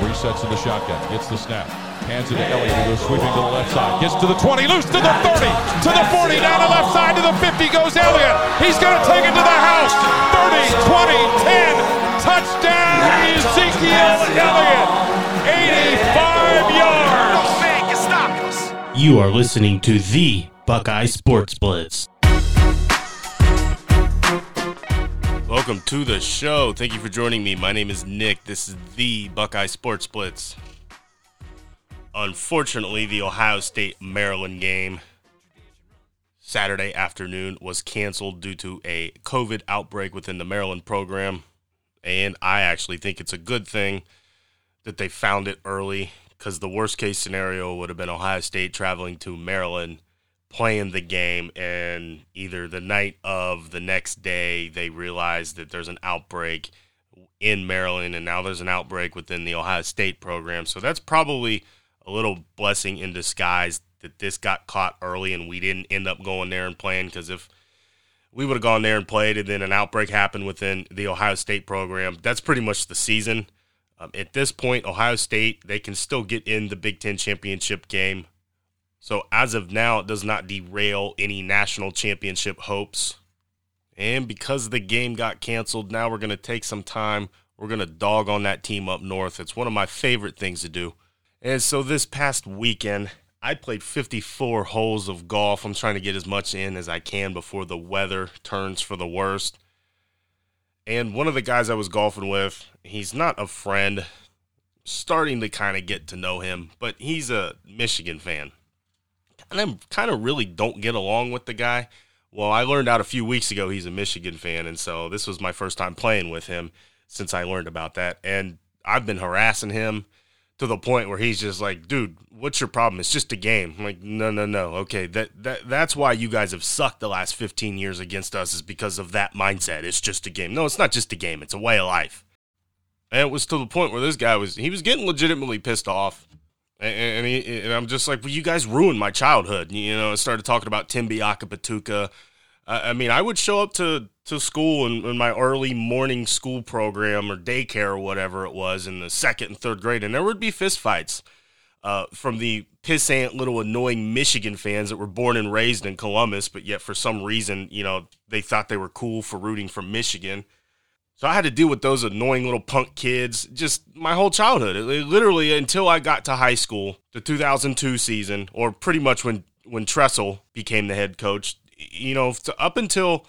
Resets in the shotgun. Gets the snap. Hands it to Elliott, who goes sweeping to the left side. Gets to the 20, loose to the 30, to the 40, down the left side to the 50 goes Elliott. He's going to take it to the house. 30, 20, 10. Touchdown, Ezekiel Elliott. 85 yards. You are listening to the Buckeye Sports Blitz. Welcome to the show. Thank you for joining me. My name is Nick. This is the Buckeye Sports Blitz. Unfortunately, the Ohio State Maryland game Saturday afternoon was canceled due to a COVID outbreak within the Maryland program. And I actually think it's a good thing that they found it early because the worst case scenario would have been Ohio State traveling to Maryland, playing the game, and either the night of the next day they realize that there's an outbreak in Maryland, and now there's an outbreak within the Ohio State program. So that's probably a little blessing in disguise that this got caught early and we didn't end up going there and playing because if we would have gone there and played and then an outbreak happened within the Ohio State program, that's pretty much the season. Um, at this point, Ohio State, they can still get in the Big Ten championship game. So as of now, it does not derail any national championship hopes. And because the game got canceled, now we're going to take some time. We're going to dog on that team up north. It's one of my favorite things to do. And so this past weekend, I played 54 holes of golf. I'm trying to get as much in as I can before the weather turns for the worst. And one of the guys I was golfing with, he's not a friend, starting to kind of get to know him, but he's a Michigan fan. And I kind of really don't get along with the guy. Well, I learned out a few weeks ago he's a Michigan fan, and so this was my first time playing with him since I learned about that. And I've been harassing him to the point where he's just like, dude, what's your problem? It's just a game. I'm like, no, no, no. Okay, that that that's why you guys have sucked the last 15 years against us is because of that mindset. It's just a game. No, it's not just a game. It's a way of life. And it was to the point where this guy was he was getting legitimately pissed off. And, and, he, and I'm just like, well, you guys ruined my childhood. You know, I started talking about Tim Biakabatuka. I mean, I would show up to to school in, in, my early morning school program or daycare or whatever it was in the second and third grade, and there would be fistfights uh, from the pissant little annoying Michigan fans that were born and raised in Columbus, but yet for some reason, you know, they thought they were cool for rooting for Michigan. So I had to deal with those annoying little punk kids just my whole childhood. It, it literally until I got to high school, the 2002 season, or pretty much when when Tressel became the head coach. You know, up until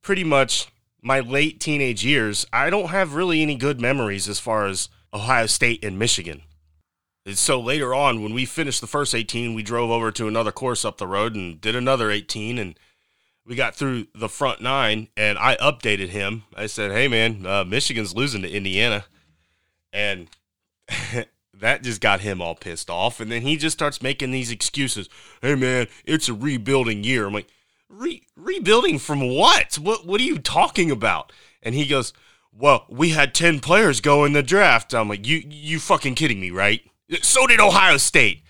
pretty much my late teenage years, I don't have really any good memories as far as Ohio State and Michigan. And so later on, when we finished the first 18, we drove over to another course up the road and did another 18. And we got through the front nine, and I updated him. I said, hey, man, uh, Michigan's losing to Indiana. And that just got him all pissed off. And then he just starts making these excuses. Hey, man, it's a rebuilding year. I'm like, Re- rebuilding from what? What what are you talking about? And he goes, "Well, we had 10 players go in the draft." I'm like, "You you fucking kidding me, right?" So did Ohio State.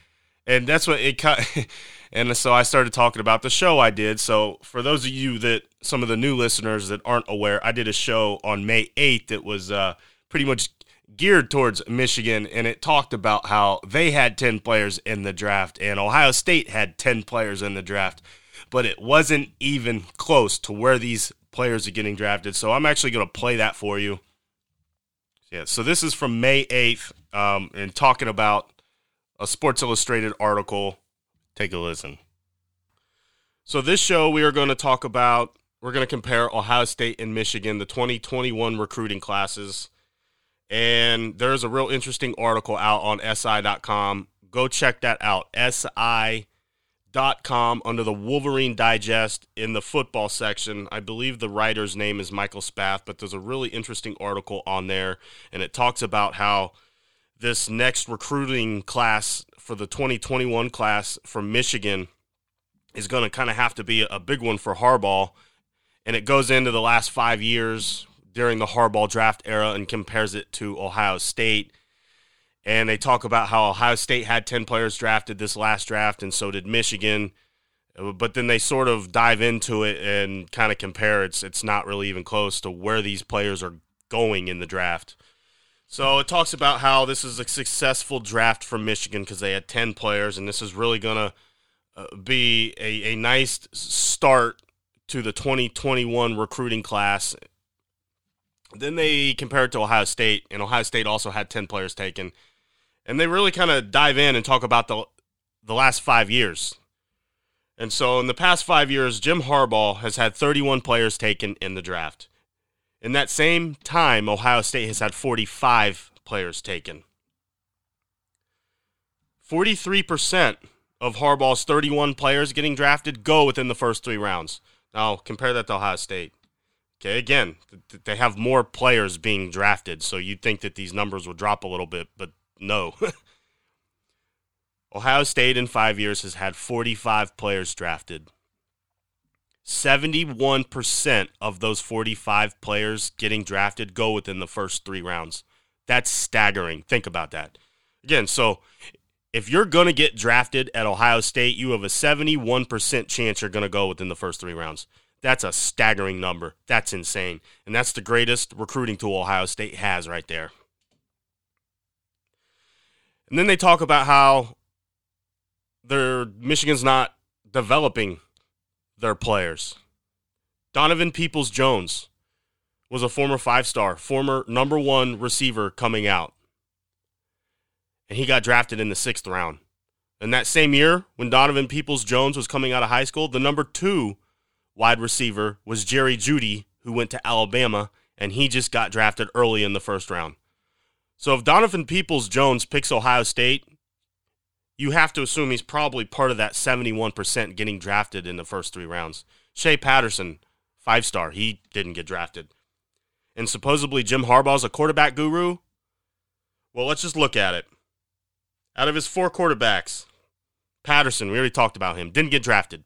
And that's what it and so I started talking about the show I did. So for those of you that some of the new listeners that aren't aware, I did a show on May 8th that was uh, pretty much geared towards Michigan, and it talked about how they had 10 players in the draft, and Ohio State had 10 players in the draft but it wasn't even close to where these players are getting drafted. So I'm actually going to play that for you. Yeah, so this is from May 8th um, and talking about a Sports Illustrated article. Take a listen. So, this show, we are going to talk about, we're going to compare Ohio State and Michigan, the 2021 recruiting classes. And there's a real interesting article out on SI.com. Go check that out. SI com under the Wolverine Digest in the football section. I believe the writer's name is Michael Spath, but there's a really interesting article on there, and it talks about how this next recruiting class for the 2021 class from Michigan is going to kind of have to be a big one for Harbaugh. And it goes into the last five years during the Harbaugh draft era and compares it to Ohio State and they talk about how Ohio State had 10 players drafted this last draft, and so did Michigan. But then they sort of dive into it and kind of compare. It's it's not really even close to where these players are going in the draft. So it talks about how this is a successful draft for Michigan because they had 10 players, and this is really going to uh, be a, a nice start to the 2021 recruiting class. Then they compare it to Ohio State, and Ohio State also had 10 players taken. And they really kind of dive in and talk about the, the last five years. And so in the past five years, Jim Harbaugh has had 31 players taken in the draft. In that same time, Ohio State has had 45 players taken. 43% of Harbaugh's 31 players getting drafted go within the first three rounds. Now, compare that to Ohio State. Okay, again, they have more players being drafted, so you'd think that these numbers would drop a little bit, but no. Ohio State in five years has had 45 players drafted. 71% of those 45 players getting drafted go within the first three rounds. That's staggering. Think about that. Again, so if you're going to get drafted at Ohio State, you have a 71% chance you're going to go within the first three rounds. That's a staggering number. That's insane. And that's the greatest recruiting tool Ohio State has right there. And then they talk about how their Michigan's not developing their players. Donovan Peoples Jones was a former five star, former number one receiver coming out. And he got drafted in the sixth round. And that same year, when Donovan Peoples Jones was coming out of high school, the number two wide receiver was Jerry Jeudy, who went to Alabama, and he just got drafted early in the first round. So if Donovan Peoples Jones picks Ohio State, you have to assume he's probably part of that 71% getting drafted in the first three rounds. Shea Patterson, five star, he didn't get drafted. And supposedly Jim Harbaugh's a quarterback guru. Well, let's just look at it. Out of his four quarterbacks, Patterson, we already talked about him, didn't get drafted.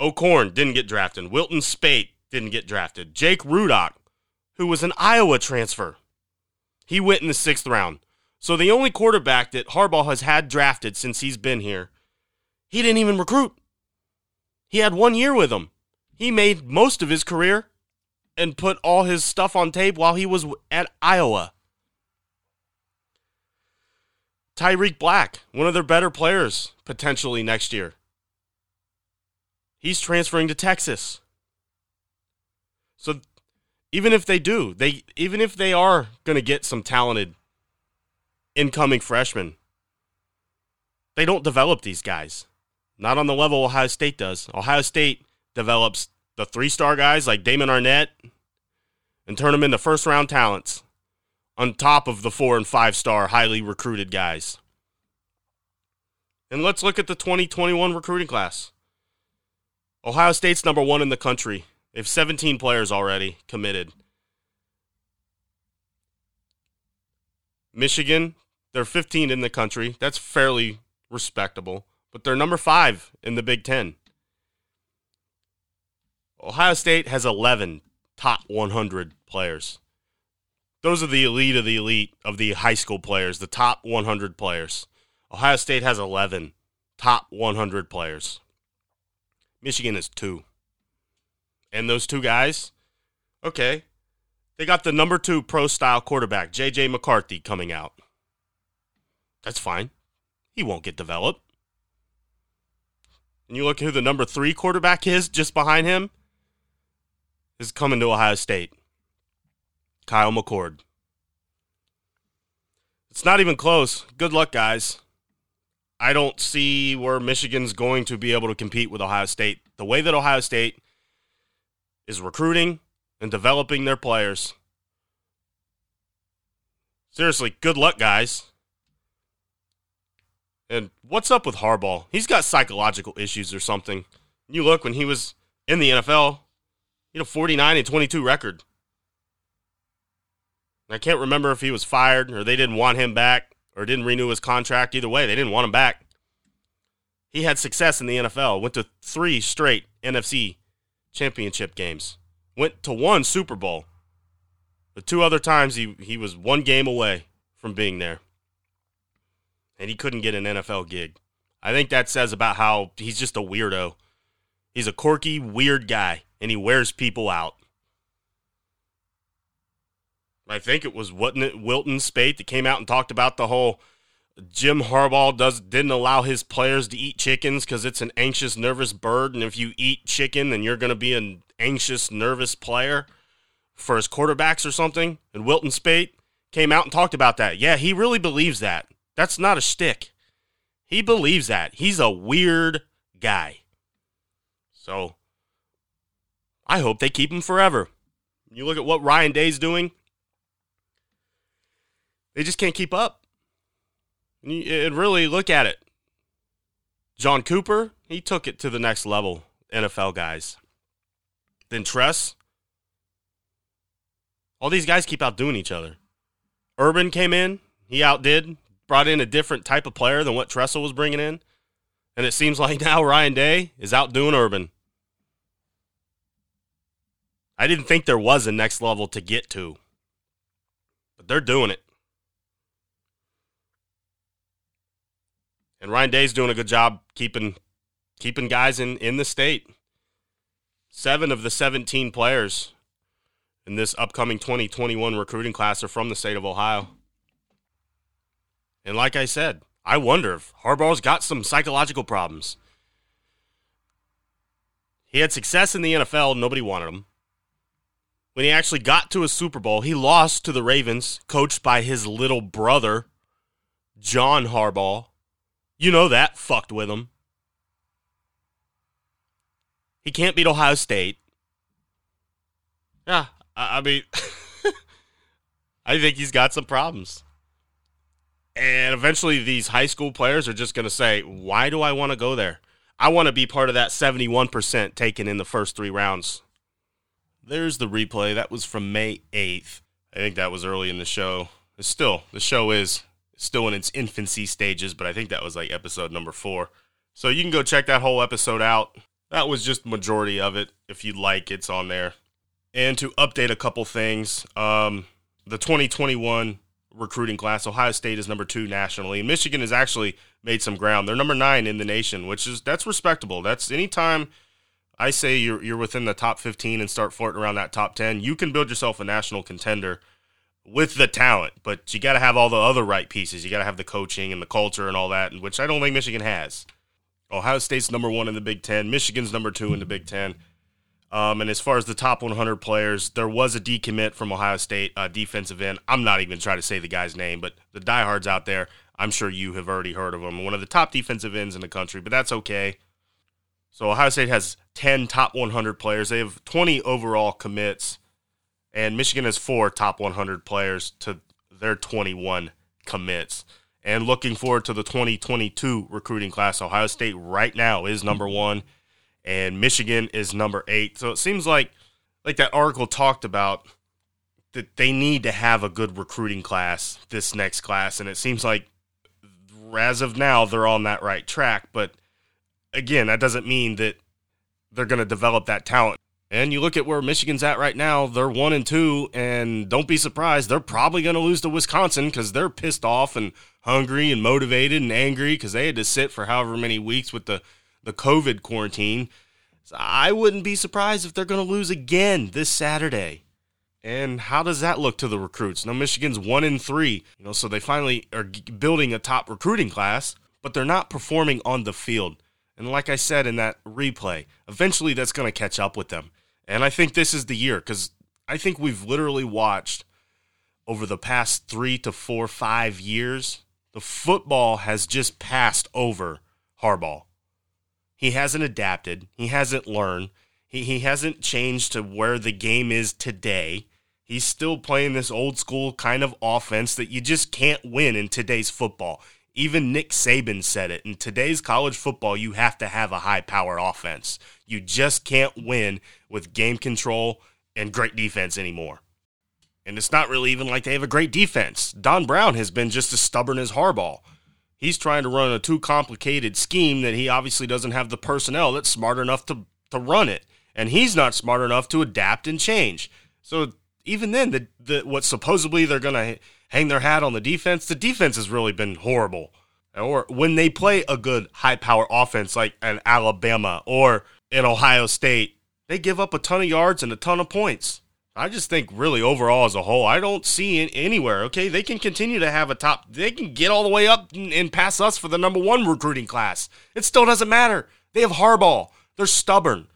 O'Korn didn't get drafted. Wilton Speight didn't get drafted. Jake Rudock, who was an Iowa transfer, he went in the sixth round. So the only quarterback that Harbaugh has had drafted since he's been here, he didn't even recruit. He had one year with him. He made most of his career and put all his stuff on tape while he was at Iowa. Tarik Black, one of their better players potentially next year. He's transferring to Texas. So even if they do, they even if they are going to get some talented incoming freshmen. They don't develop these guys. Not on the level Ohio State does. Ohio State develops the three star guys like Damon Arnette and turn them into first round talents on top of the four and five star highly recruited guys. And let's look at the 2021 recruiting class. Ohio State's number one in the country. They have 17 players already committed. Michigan, they're 15 in the country. That's fairly respectable, but they're number five in the Big Ten. Ohio State has 11 top 100 players. Those are the elite of the elite of the high school players, the top 100 players. Ohio State has 11 top 100 players. Michigan is two. And those two guys, okay, they got the number two pro style quarterback, J.J. McCarthy, coming out. That's fine. He won't get developed. And you look who the number three quarterback is just behind him is coming to Ohio State. Kyle McCord. It's not even close. Good luck, guys. I don't see where Michigan's going to be able to compete with Ohio State. The way that Ohio State is recruiting and developing their players. Seriously, good luck, guys. And what's up with Harbaugh? He's got psychological issues or something. You look when he was in the NFL, he had a 49 and 22 record. I can't remember if he was fired or they didn't want him back or didn't renew his contract. Either way, they didn't want him back. He had success in the NFL, went to three straight NFC championship games, went to one Super Bowl. The two other times he, he was one game away from being there and he couldn't get an NFL gig. I think that says about how he's just a weirdo. He's a quirky, weird guy, and he wears people out. I think it was it Wilton Speight that came out and talked about the whole Jim Harbaugh does didn't allow his players to eat chickens because it's an anxious, nervous bird, and if you eat chicken, then you're going to be an anxious, nervous player for his quarterbacks or something. And Wilton Speight came out and talked about that. Yeah, he really believes that. That's not a shtick. He believes that. He's a weird guy. So I hope they keep him forever. You look at what Ryan Day's doing, they just can't keep up. And really look at it. John Cooper, he took it to the next level, NFL guys. Then Tress. All these guys keep outdoing each other. Urban came in, he outdid, brought in a different type of player than what Tressel was bringing in. And it seems like now Ryan Day is outdoing Urban. I didn't think there was a next level to get to, but they're doing it. And Ryan Day's doing a good job keeping keeping guys in, in the state. Seven of the 17 players in this upcoming 2021 recruiting class are from the state of Ohio. And like I said, I wonder if Harbaugh's got some psychological problems. He had success in the NFL, nobody wanted him. When he actually got to a Super Bowl, he lost to the Ravens, coached by his little brother, John Harbaugh. You know that fucked with him. He can't beat Ohio State. Yeah, I, I mean, I think he's got some problems. And eventually, these high school players are just going to say, Why do I want to go there? I want to be part of that 71% taken in the first three rounds. There's the replay. That was from May 8th. I think that was early in the show. It's still, the show is still in its infancy stages, but I think that was like episode number four. So you can go check that whole episode out. That was just majority of it. If you'd like, it's on there. And to update a couple things, um, the 2021 recruiting class, Ohio State is number two nationally. Michigan has actually made some ground. They're number nine in the nation, which is that's respectable. That's anytime I say you're you're within the top 15 and start flirting around that top 10, you can build yourself a national contender with the talent, but you got to have all the other right pieces. You got to have the coaching and the culture and all that, which I don't think Michigan has. Ohio State's number one in the Big Ten. Michigan's number two in the Big Ten. Um, and as far as the top 100 players, there was a decommit from Ohio State uh, defensive end. I'm not even trying to say the guy's name, but the diehards out there, I'm sure you have already heard of him. One of the top defensive ends in the country, but that's okay. So Ohio State has 10 top 100 players. They have 20 overall commits and Michigan has four top 100 players to their 21 commits. And looking forward to the 2022 recruiting class, Ohio State right now is number one, and Michigan is number eight. So it seems like, like that article talked about, that they need to have a good recruiting class this next class, and it seems like as of now they're on that right track. But again, that doesn't mean that they're going to develop that talent and you look at where Michigan's at right now, they're one and two, and don't be surprised, they're probably going to lose to Wisconsin because they're pissed off and hungry and motivated and angry because they had to sit for however many weeks with the, the COVID quarantine. So I wouldn't be surprised if they're going to lose again this Saturday. And how does that look to the recruits? Now Michigan's one in three, you know, so they finally are building a top recruiting class, but they're not performing on the field. And like I said in that replay, eventually that's going to catch up with them. And I think this is the year because I think we've literally watched over the past three to four, five years, the football has just passed over Harbaugh. He hasn't adapted, he hasn't learned, he, he hasn't changed to where the game is today. He's still playing this old school kind of offense that you just can't win in today's football. Even Nick Saban said it. In today's college football, you have to have a high power offense. You just can't win with game control and great defense anymore. And it's not really even like they have a great defense. Don Brown has been just as stubborn as Harbaugh. He's trying to run a too complicated scheme that he obviously doesn't have the personnel that's smart enough to, to run it. And he's not smart enough to adapt and change. So even then, the, the what supposedly they're going to hang their hat on the defense, the defense has really been horrible. Or when they play a good high power offense like an Alabama or an Ohio State, they give up a ton of yards and a ton of points. I just think really overall as a whole, I don't see it anywhere. Okay, they can continue to have a top. They can get all the way up and, and pass us for the number one recruiting class. It still doesn't matter. They have Harbaugh. They're stubborn.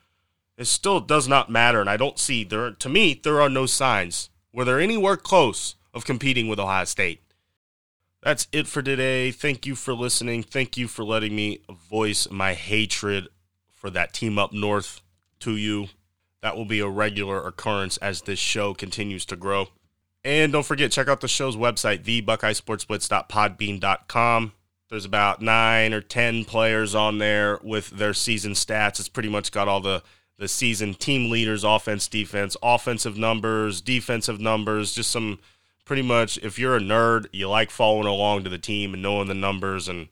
It still does not matter, and I don't see there. To me, there are no signs where they're anywhere close of competing with Ohio State. That's it for today. Thank you for listening. Thank you for letting me voice my hatred for that team up north to you. That will be a regular occurrence as this show continues to grow. And don't forget, check out the show's website, thebuckeyesportsblitz.podbean.com. There's about nine or ten players on there with their season stats. It's pretty much got all the the season team leaders, offense, defense, offensive numbers, defensive numbers, just some pretty much if you're a nerd, you like following along to the team and knowing the numbers and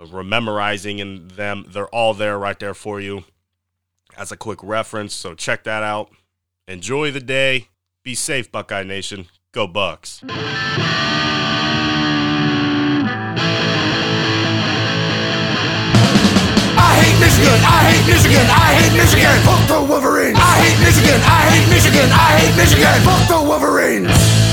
uh, memorizing in them, they're all there right there for you as a quick reference. So check that out. Enjoy the day. Be safe, Buckeye Nation. Go Bucks. I hate Michigan. I hate Michigan. I hate Michigan. Fuck the Wolverines. I hate Michigan. I hate Michigan. I hate Michigan. Fuck the Wolverines.